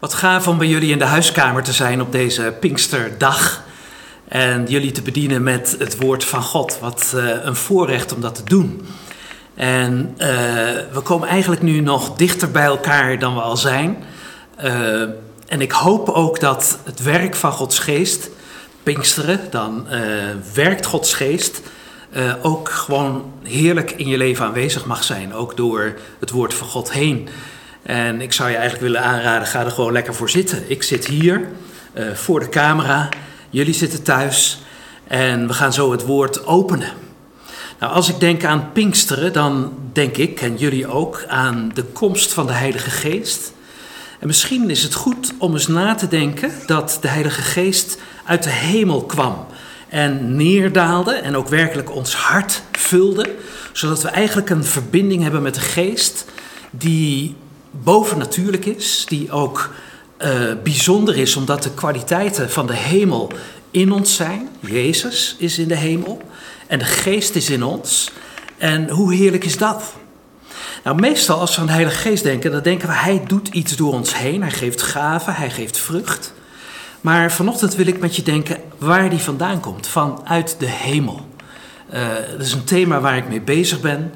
Wat gaaf om bij jullie in de huiskamer te zijn op deze Pinksterdag. En jullie te bedienen met het woord van God. Wat uh, een voorrecht om dat te doen. En uh, we komen eigenlijk nu nog dichter bij elkaar dan we al zijn. Uh, en ik hoop ook dat het werk van Gods geest, Pinksteren, dan werkt Gods geest, ook gewoon heerlijk in je leven aanwezig mag zijn. Ook door het woord van God heen. En ik zou je eigenlijk willen aanraden, ga er gewoon lekker voor zitten. Ik zit hier uh, voor de camera, jullie zitten thuis en we gaan zo het woord openen. Nou, als ik denk aan Pinksteren, dan denk ik, en jullie ook, aan de komst van de Heilige Geest. En misschien is het goed om eens na te denken dat de Heilige Geest uit de hemel kwam en neerdaalde en ook werkelijk ons hart vulde, zodat we eigenlijk een verbinding hebben met de Geest die bovennatuurlijk is, die ook uh, bijzonder is omdat de kwaliteiten van de hemel in ons zijn. Jezus is in de hemel en de geest is in ons. En hoe heerlijk is dat? Nou, meestal als we aan de Heilige Geest denken, dan denken we hij doet iets door ons heen. Hij geeft gaven, hij geeft vrucht. Maar vanochtend wil ik met je denken waar die vandaan komt, vanuit de hemel. Uh, dat is een thema waar ik mee bezig ben.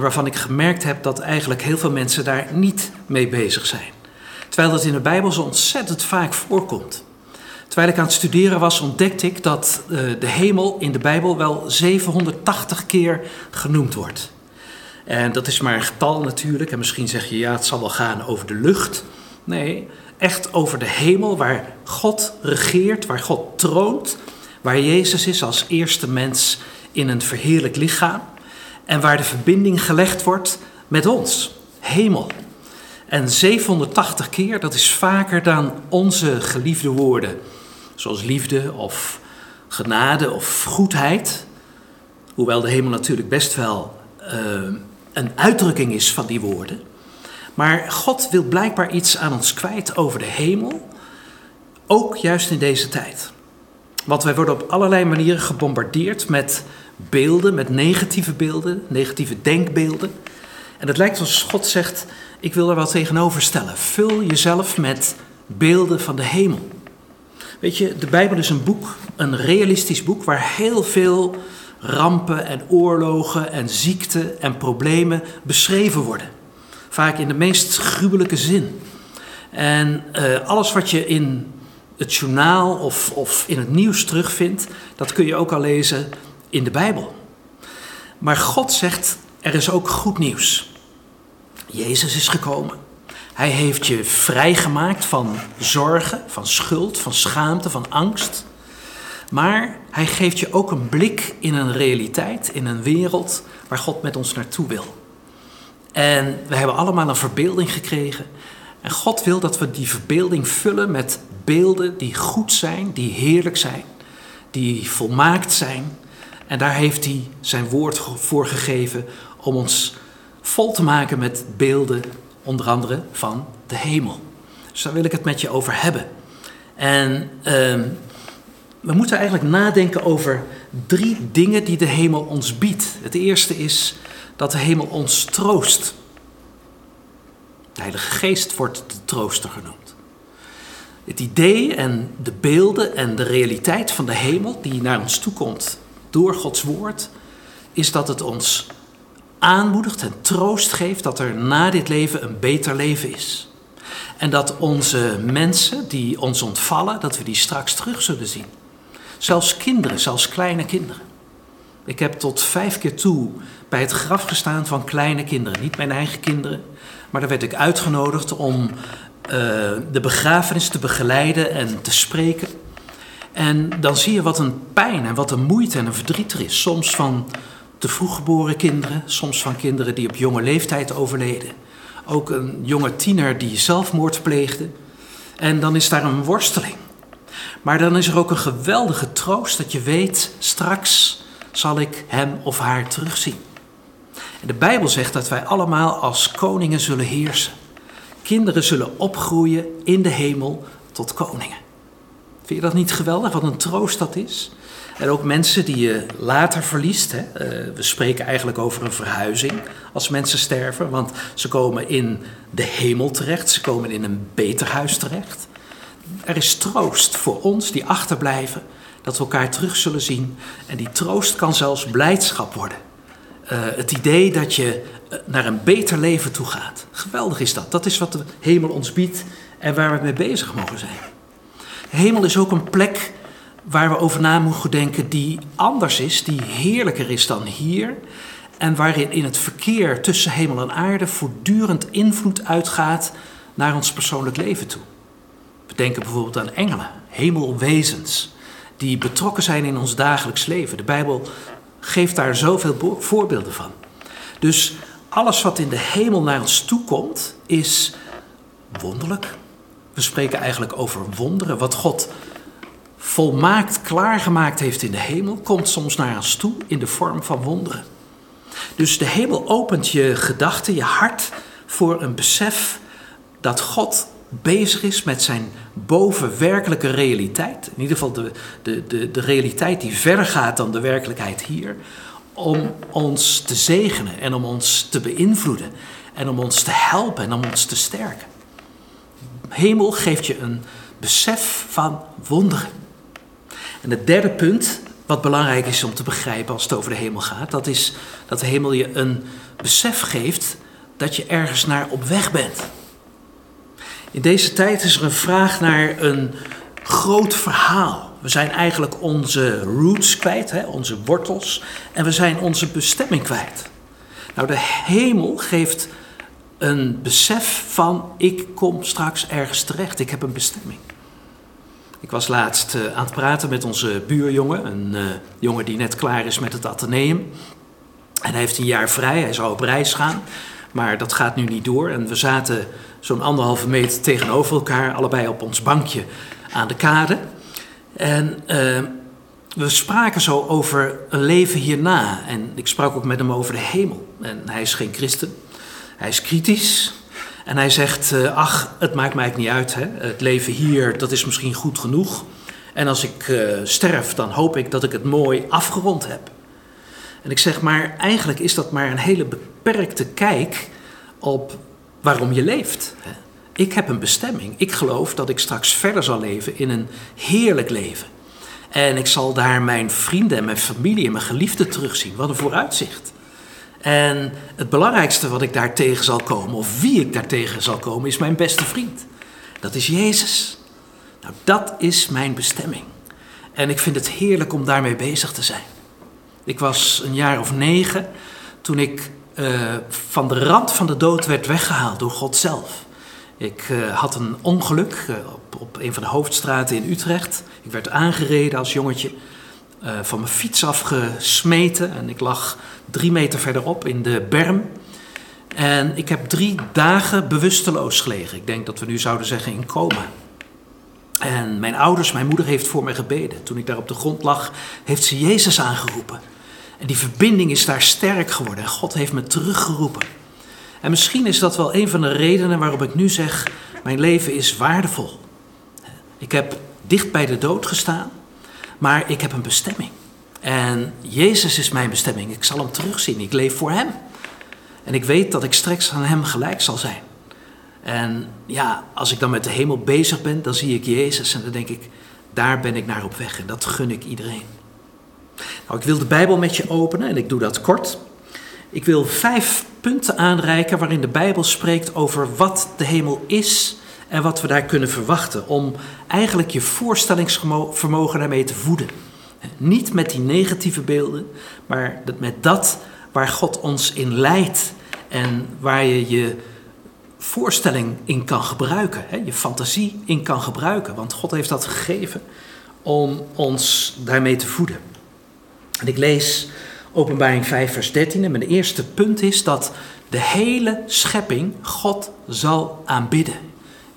Waarvan ik gemerkt heb dat eigenlijk heel veel mensen daar niet mee bezig zijn. Terwijl dat in de Bijbel zo ontzettend vaak voorkomt. Terwijl ik aan het studeren was, ontdekte ik dat uh, de hemel in de Bijbel wel 780 keer genoemd wordt. En dat is maar een getal natuurlijk. En misschien zeg je ja, het zal wel gaan over de lucht. Nee, echt over de hemel waar God regeert, waar God troont, waar Jezus is als eerste mens in een verheerlijk lichaam en waar de verbinding gelegd wordt met ons, hemel. En 780 keer, dat is vaker dan onze geliefde woorden, zoals liefde of genade of goedheid. Hoewel de hemel natuurlijk best wel uh, een uitdrukking is van die woorden. Maar God wil blijkbaar iets aan ons kwijt over de hemel, ook juist in deze tijd. Want wij worden op allerlei manieren gebombardeerd met beelden, met negatieve beelden, negatieve denkbeelden. En het lijkt alsof God zegt: Ik wil er wat tegenover stellen. Vul jezelf met beelden van de hemel. Weet je, de Bijbel is een boek, een realistisch boek, waar heel veel rampen en oorlogen en ziekten en problemen beschreven worden. Vaak in de meest gruwelijke zin. En uh, alles wat je in het journaal of, of in het nieuws terugvindt, dat kun je ook al lezen in de Bijbel. Maar God zegt, er is ook goed nieuws. Jezus is gekomen. Hij heeft je vrijgemaakt van zorgen, van schuld, van schaamte, van angst. Maar hij geeft je ook een blik in een realiteit, in een wereld waar God met ons naartoe wil. En we hebben allemaal een verbeelding gekregen. En God wil dat we die verbeelding vullen met beelden die goed zijn, die heerlijk zijn, die volmaakt zijn. En daar heeft hij zijn woord voor gegeven om ons vol te maken met beelden, onder andere van de hemel. Dus daar wil ik het met je over hebben. En uh, we moeten eigenlijk nadenken over drie dingen die de hemel ons biedt. Het eerste is dat de hemel ons troost. De Heilige Geest wordt de trooster genoemd. Het idee en de beelden en de realiteit van de hemel die naar ons toe komt door Gods woord, is dat het ons aanmoedigt en troost geeft dat er na dit leven een beter leven is. En dat onze mensen die ons ontvallen, dat we die straks terug zullen zien. Zelfs kinderen, zelfs kleine kinderen. Ik heb tot vijf keer toe bij het graf gestaan van kleine kinderen. Niet mijn eigen kinderen, maar daar werd ik uitgenodigd om uh, de begrafenis te begeleiden en te spreken. En dan zie je wat een pijn en wat een moeite en een verdriet er is. Soms van te vroeg geboren kinderen, soms van kinderen die op jonge leeftijd overleden. Ook een jonge tiener die zelfmoord pleegde. En dan is daar een worsteling. Maar dan is er ook een geweldige troost dat je weet, straks zal ik hem of haar terugzien. En de Bijbel zegt dat wij allemaal als koningen zullen heersen. Kinderen zullen opgroeien in de hemel tot koningen. Vind je dat niet geweldig? Wat een troost dat is. En ook mensen die je later verliest. Hè. Uh, we spreken eigenlijk over een verhuizing als mensen sterven, want ze komen in de hemel terecht, ze komen in een beter huis terecht. Er is troost voor ons die achterblijven, dat we elkaar terug zullen zien. En die troost kan zelfs blijdschap worden. Uh, het idee dat je naar een beter leven toe gaat. Geweldig is dat. Dat is wat de hemel ons biedt en waar we mee bezig mogen zijn. Hemel is ook een plek waar we over na mogen denken die anders is, die heerlijker is dan hier. En waarin in het verkeer tussen hemel en aarde voortdurend invloed uitgaat naar ons persoonlijk leven toe. We denken bijvoorbeeld aan engelen, hemelwezens, die betrokken zijn in ons dagelijks leven. De Bijbel geeft daar zoveel voorbeelden van. Dus alles wat in de hemel naar ons toe komt, is wonderlijk. We spreken eigenlijk over wonderen. Wat God volmaakt klaargemaakt heeft in de hemel, komt soms naar ons toe in de vorm van wonderen. Dus de hemel opent je gedachten, je hart voor een besef dat God bezig is met zijn bovenwerkelijke realiteit. In ieder geval de, de, de, de realiteit die verder gaat dan de werkelijkheid hier. Om ons te zegenen en om ons te beïnvloeden. En om ons te helpen en om ons te sterken. Hemel geeft je een besef van wonderen. En het derde punt, wat belangrijk is om te begrijpen als het over de hemel gaat, dat is dat de hemel je een besef geeft dat je ergens naar op weg bent. In deze tijd is er een vraag naar een groot verhaal. We zijn eigenlijk onze roots kwijt, hè, onze wortels, en we zijn onze bestemming kwijt. Nou, de hemel geeft een besef van ik kom straks ergens terecht, ik heb een bestemming. Ik was laatst uh, aan het praten met onze buurjongen, een uh, jongen die net klaar is met het ateneum. En hij heeft een jaar vrij, hij zou op reis gaan, maar dat gaat nu niet door. En we zaten zo'n anderhalve meter tegenover elkaar, allebei op ons bankje aan de kade. En uh, we spraken zo over een leven hierna. En ik sprak ook met hem over de hemel. En hij is geen christen, hij is kritisch, en hij zegt, uh, ach, het maakt mij niet uit. Hè? Het leven hier, dat is misschien goed genoeg. En als ik uh, sterf, dan hoop ik dat ik het mooi afgerond heb. En ik zeg, maar eigenlijk is dat maar een hele beperkte kijk op waarom je leeft. Hè? Ik heb een bestemming. Ik geloof dat ik straks verder zal leven in een heerlijk leven. En ik zal daar mijn vrienden en mijn familie en mijn geliefden terugzien. Wat een vooruitzicht. En het belangrijkste wat ik daar tegen zal komen, of wie ik daar tegen zal komen, is mijn beste vriend. Dat is Jezus. Nou, dat is mijn bestemming. En ik vind het heerlijk om daarmee bezig te zijn. Ik was een jaar of negen toen ik uh, van de rand van de dood werd weggehaald door God zelf. Ik uh, had een ongeluk uh, op, op een van de hoofdstraten in Utrecht. Ik werd aangereden als jongetje, van mijn fiets afgesmeten en ik lag drie meter verderop in de berm. En ik heb drie dagen bewusteloos gelegen. Ik denk dat we nu zouden zeggen in coma. En mijn ouders, mijn moeder heeft voor mij gebeden. Toen ik daar op de grond lag, heeft ze Jezus aangeroepen. En die verbinding is daar sterk geworden. En God heeft me teruggeroepen. En misschien is dat wel een van de redenen waarom ik nu zeg: mijn leven is waardevol. Ik heb dicht bij de dood gestaan, maar ik heb een bestemming. En Jezus is mijn bestemming. Ik zal hem terugzien. Ik leef voor hem. En ik weet dat ik straks aan hem gelijk zal zijn. En ja, als ik dan met de hemel bezig ben, dan zie ik Jezus en dan denk ik, daar ben ik naar op weg. En dat gun ik iedereen. Nou, ik wil de Bijbel met je openen en ik doe dat kort. Ik wil vijf punten aanreiken waarin de Bijbel spreekt over wat de hemel is en wat we daar kunnen verwachten. Om eigenlijk je voorstellingsvermogen daarmee te voeden. Niet met die negatieve beelden, maar met dat waar God ons in leidt en waar je je voorstelling in kan gebruiken, je fantasie in kan gebruiken. Want God heeft dat gegeven om ons daarmee te voeden. En ik lees Openbaring 5, vers 13 en mijn eerste punt is dat de hele schepping God zal aanbidden.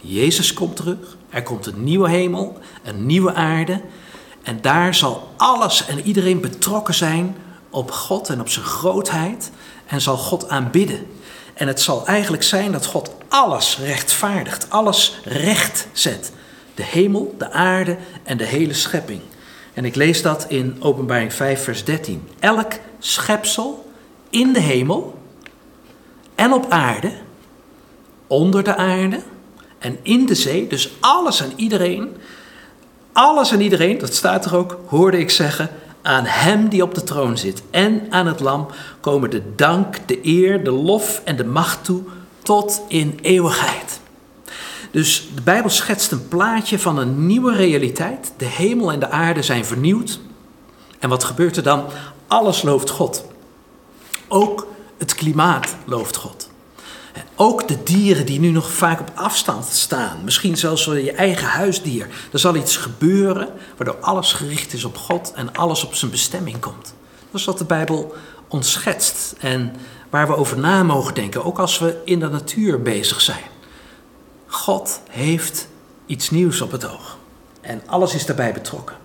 Jezus komt terug, er komt een nieuwe hemel, een nieuwe aarde en daar zal alles en iedereen betrokken zijn op God en op zijn grootheid en zal God aanbidden. En het zal eigenlijk zijn dat God alles rechtvaardigt, alles recht zet. De hemel, de aarde en de hele schepping. En ik lees dat in Openbaring 5, vers 13. Elk schepsel in de hemel en op aarde, onder de aarde en in de zee, dus alles en iedereen, alles en iedereen, dat staat er ook, hoorde ik zeggen, aan hem die op de troon zit en aan het lam komen de dank, de eer, de lof en de macht toe tot in eeuwigheid. Dus de Bijbel schetst een plaatje van een nieuwe realiteit. De hemel en de aarde zijn vernieuwd. En wat gebeurt er dan? Alles looft God. Ook het klimaat looft God. Ook de dieren die nu nog vaak op afstand staan, misschien zelfs je eigen huisdier. Er zal iets gebeuren waardoor alles gericht is op God en alles op zijn bestemming komt. Dat is wat de Bijbel ons schetst en waar we over na mogen denken, ook als we in de natuur bezig zijn. God heeft iets nieuws op het oog en alles is daarbij betrokken.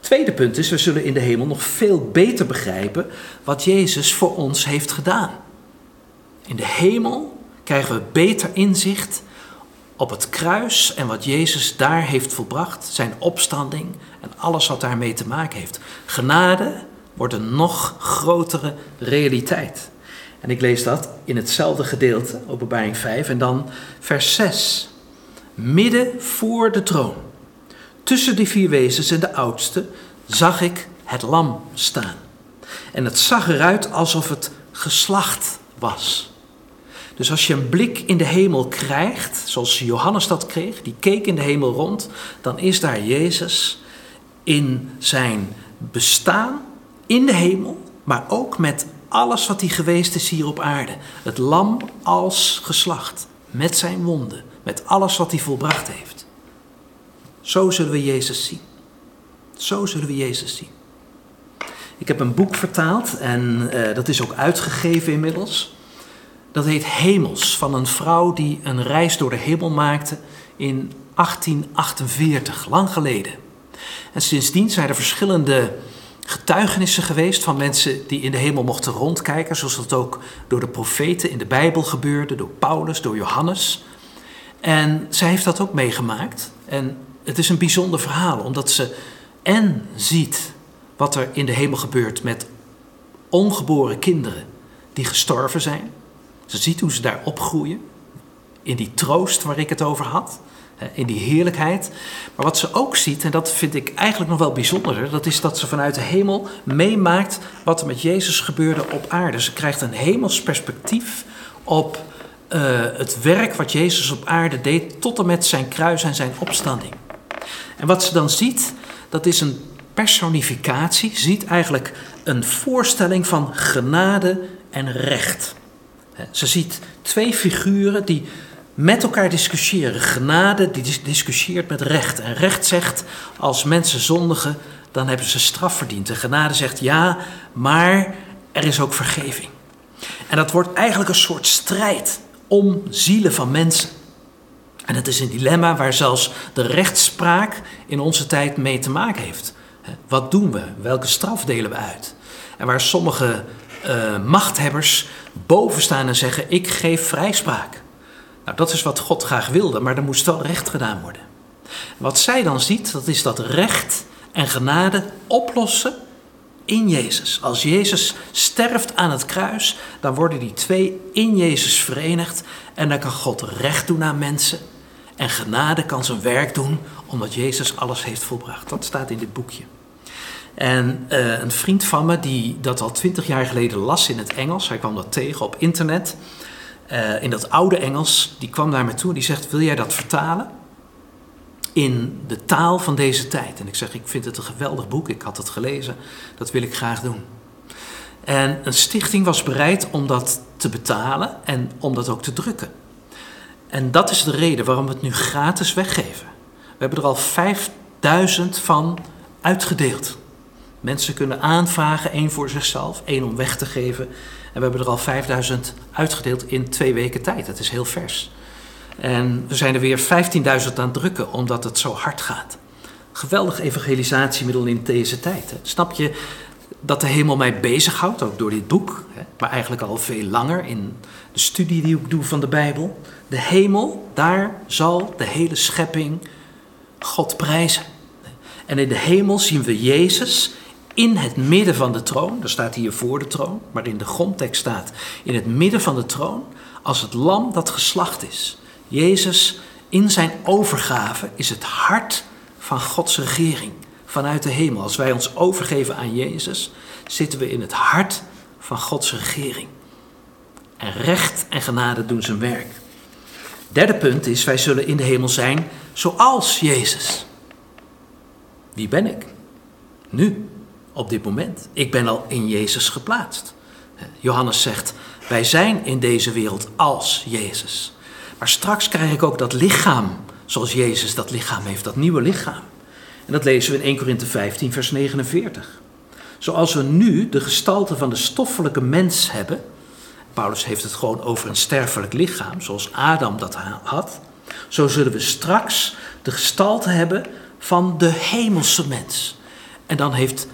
Tweede punt is, we zullen in de hemel nog veel beter begrijpen wat Jezus voor ons heeft gedaan. In de hemel krijgen we beter inzicht op het kruis en wat Jezus daar heeft volbracht, zijn opstanding en alles wat daarmee te maken heeft. Genade wordt een nog grotere realiteit. En ik lees dat in hetzelfde gedeelte, openbaring 5, en dan vers 6. Midden voor de troon, tussen de vier wezens en de oudste, zag ik het lam staan. En het zag eruit alsof het geslacht was. Dus als je een blik in de hemel krijgt, zoals Johannes dat kreeg, die keek in de hemel rond, dan is daar Jezus in zijn bestaan in de hemel, maar ook met alles wat hij geweest is hier op aarde. Het lam als geslacht, met zijn wonden, met alles wat hij volbracht heeft. Zo zullen we Jezus zien. Zo zullen we Jezus zien. Ik heb een boek vertaald en uh, dat is ook uitgegeven inmiddels. Dat heet Hemels, van een vrouw die een reis door de hemel maakte in 1848, lang geleden. En sindsdien zijn er verschillende getuigenissen geweest van mensen die in de hemel mochten rondkijken, zoals dat ook door de profeten in de Bijbel gebeurde, door Paulus, door Johannes. En zij heeft dat ook meegemaakt. En het is een bijzonder verhaal, omdat ze en ziet wat er in de hemel gebeurt met ongeboren kinderen die gestorven zijn. Ze ziet hoe ze daar opgroeien, in die troost waar ik het over had, in die heerlijkheid. Maar wat ze ook ziet, en dat vind ik eigenlijk nog wel bijzonderer, dat is dat ze vanuit de hemel meemaakt wat er met Jezus gebeurde op aarde. Ze krijgt een hemels perspectief op uh, het werk wat Jezus op aarde deed tot en met zijn kruis en zijn opstanding. En wat ze dan ziet, dat is een personificatie, ziet eigenlijk een voorstelling van genade en recht. Ze ziet twee figuren die met elkaar discussiëren. Genade die discussieert met recht. En recht zegt, als mensen zondigen, dan hebben ze straf verdiend. En genade zegt, ja, maar er is ook vergeving. En dat wordt eigenlijk een soort strijd om zielen van mensen. En het is een dilemma waar zelfs de rechtspraak in onze tijd mee te maken heeft. Wat doen we? Welke straf delen we uit? En waar sommige uh, machthebbers boven staan en zeggen: Ik geef vrijspraak. Nou, dat is wat God graag wilde, maar er moest wel recht gedaan worden. Wat zij dan ziet, dat is dat recht en genade oplossen in Jezus. Als Jezus sterft aan het kruis, dan worden die twee in Jezus verenigd en dan kan God recht doen aan mensen. En genade kan zijn werk doen omdat Jezus alles heeft volbracht. Dat staat in dit boekje. En uh, een vriend van me die dat al twintig jaar geleden las in het Engels, hij kwam dat tegen op internet, uh, in dat oude Engels, die kwam naar me toe en die zegt, wil jij dat vertalen? In de taal van deze tijd. En ik zeg, ik vind het een geweldig boek, ik had het gelezen, dat wil ik graag doen. En een stichting was bereid om dat te betalen en om dat ook te drukken. En dat is de reden waarom we het nu gratis weggeven. We hebben er al 5000 van uitgedeeld. Mensen kunnen aanvragen, één voor zichzelf, één om weg te geven. En we hebben er al 5000 uitgedeeld in twee weken tijd. Dat is heel vers. En we zijn er weer 15.000 aan drukken, omdat het zo hard gaat. Geweldig evangelisatiemiddel in deze tijd. Snap je dat de hemel mij bezighoudt, ook door dit boek, hè, maar eigenlijk al veel langer in de studie die ik doe van de Bijbel. De hemel, daar zal de hele schepping God prijzen. En in de hemel zien we Jezus in het midden van de troon. Er staat hier voor de troon, maar in de grondtekst staat in het midden van de troon als het lam dat geslacht is. Jezus in zijn overgave is het hart van Gods regering vanuit de hemel. Als wij ons overgeven aan Jezus, zitten we in het hart van Gods regering. En recht en genade doen zijn werk. Derde punt is, wij zullen in de hemel zijn zoals Jezus. Wie ben ik? Nu, op dit moment. Ik ben al in Jezus geplaatst. Johannes zegt, wij zijn in deze wereld als Jezus. Maar straks krijg ik ook dat lichaam zoals Jezus dat lichaam heeft, dat nieuwe lichaam. En dat lezen we in 1 Korinthe 15, vers 49. Zoals we nu de gestalte van de stoffelijke mens hebben, Paulus heeft het gewoon over een sterfelijk lichaam, zoals Adam dat had, zo zullen we straks de gestalte hebben van de hemelse mens. En dan heeft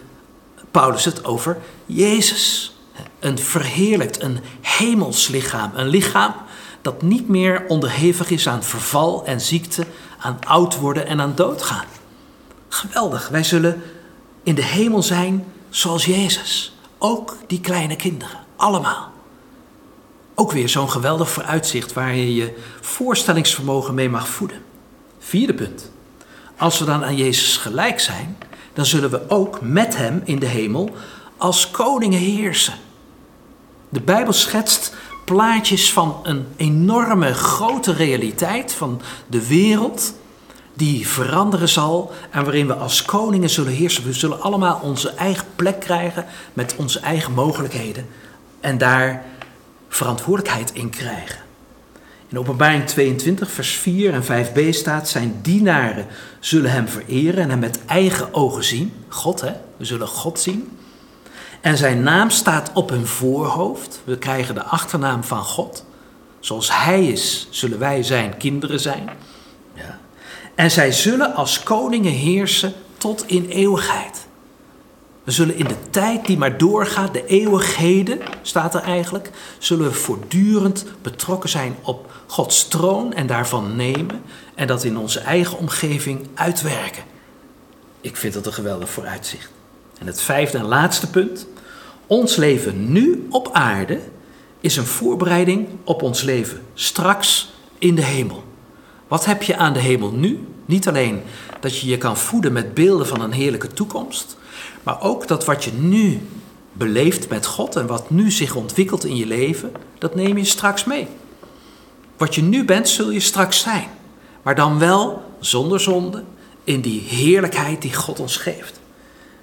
Paulus het over Jezus. Een verheerlijkt, een hemels lichaam. Een lichaam dat niet meer onderhevig is aan verval en ziekte, aan oud worden en aan doodgaan. Geweldig, wij zullen in de hemel zijn zoals Jezus. Ook die kleine kinderen, allemaal. Ook weer zo'n geweldig vooruitzicht waar je je voorstellingsvermogen mee mag voeden. Vierde punt. Als we dan aan Jezus gelijk zijn, dan zullen we ook met Hem in de hemel als koningen heersen. De Bijbel schetst plaatjes van een enorme grote realiteit van de wereld die veranderen zal en waarin we als koningen zullen heersen. We zullen allemaal onze eigen plek krijgen met onze eigen mogelijkheden en daar verantwoordelijkheid in krijgen. In Openbaring 22, vers 4 en 5b staat: Zijn dienaren zullen hem vereren en hem met eigen ogen zien. God, hè? We zullen God zien. En zijn naam staat op hun voorhoofd. We krijgen de achternaam van God. Zoals hij is, zullen wij zijn kinderen zijn. Ja. En zij zullen als koningen heersen tot in eeuwigheid. We zullen in de tijd die maar doorgaat, de eeuwigheden, staat er eigenlijk, zullen we voortdurend betrokken zijn op Gods troon en daarvan nemen en dat in onze eigen omgeving uitwerken. Ik vind dat een geweldig vooruitzicht. En het vijfde en laatste punt. Ons leven nu op aarde is een voorbereiding op ons leven straks in de hemel. Wat heb je aan de hemel nu? Niet alleen dat je je kan voeden met beelden van een heerlijke toekomst, maar ook dat wat je nu beleeft met God en wat nu zich ontwikkelt in je leven, dat neem je straks mee. Wat je nu bent, zul je straks zijn. Maar dan wel zonder zonde, in die heerlijkheid die God ons geeft.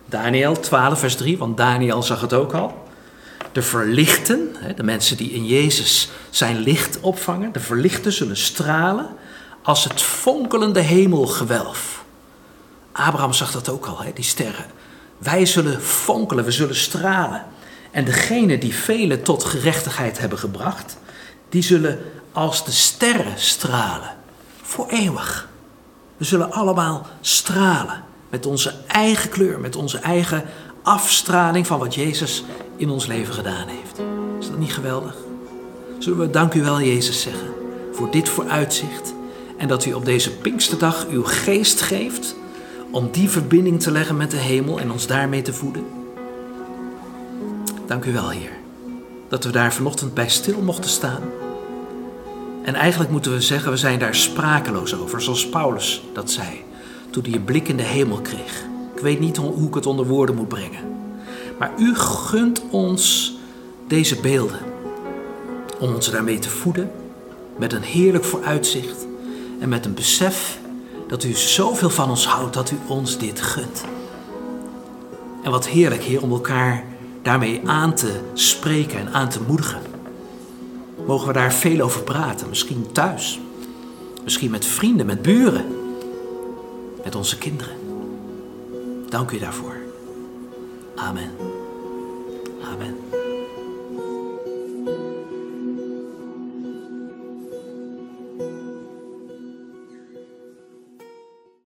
Daniel 12, vers 3, want Daniel zag het ook al. De verlichten, de mensen die in Jezus zijn licht opvangen, de verlichten zullen stralen als het fonkelende hemelgewelf. Abraham zag dat ook al, die sterren. Wij zullen fonkelen, we zullen stralen. En degenen die velen tot gerechtigheid hebben gebracht, die zullen als de sterren stralen. Voor eeuwig. We zullen allemaal stralen. Met onze eigen kleur, met onze eigen afstraling van wat Jezus in ons leven gedaan heeft. Is dat niet geweldig? Zullen we dank u wel, Jezus, zeggen voor dit vooruitzicht en dat u op deze Pinksterdag uw geest geeft om die verbinding te leggen met de hemel en ons daarmee te voeden. Dank u wel, Heer, dat we daar vanochtend bij stil mochten staan. En eigenlijk moeten we zeggen, we zijn daar sprakeloos over, zoals Paulus dat zei toen hij een blik in de hemel kreeg. Ik weet niet hoe ik het onder woorden moet brengen. Maar u gunt ons deze beelden om ons daarmee te voeden met een heerlijk vooruitzicht en met een besef dat u zoveel van ons houdt dat u ons dit gunt. En wat heerlijk, Heer, om elkaar daarmee aan te spreken en aan te moedigen. Mogen we daar veel over praten, misschien thuis, misschien met vrienden, met buren, met onze kinderen. Dank u daarvoor. Amen. Amen.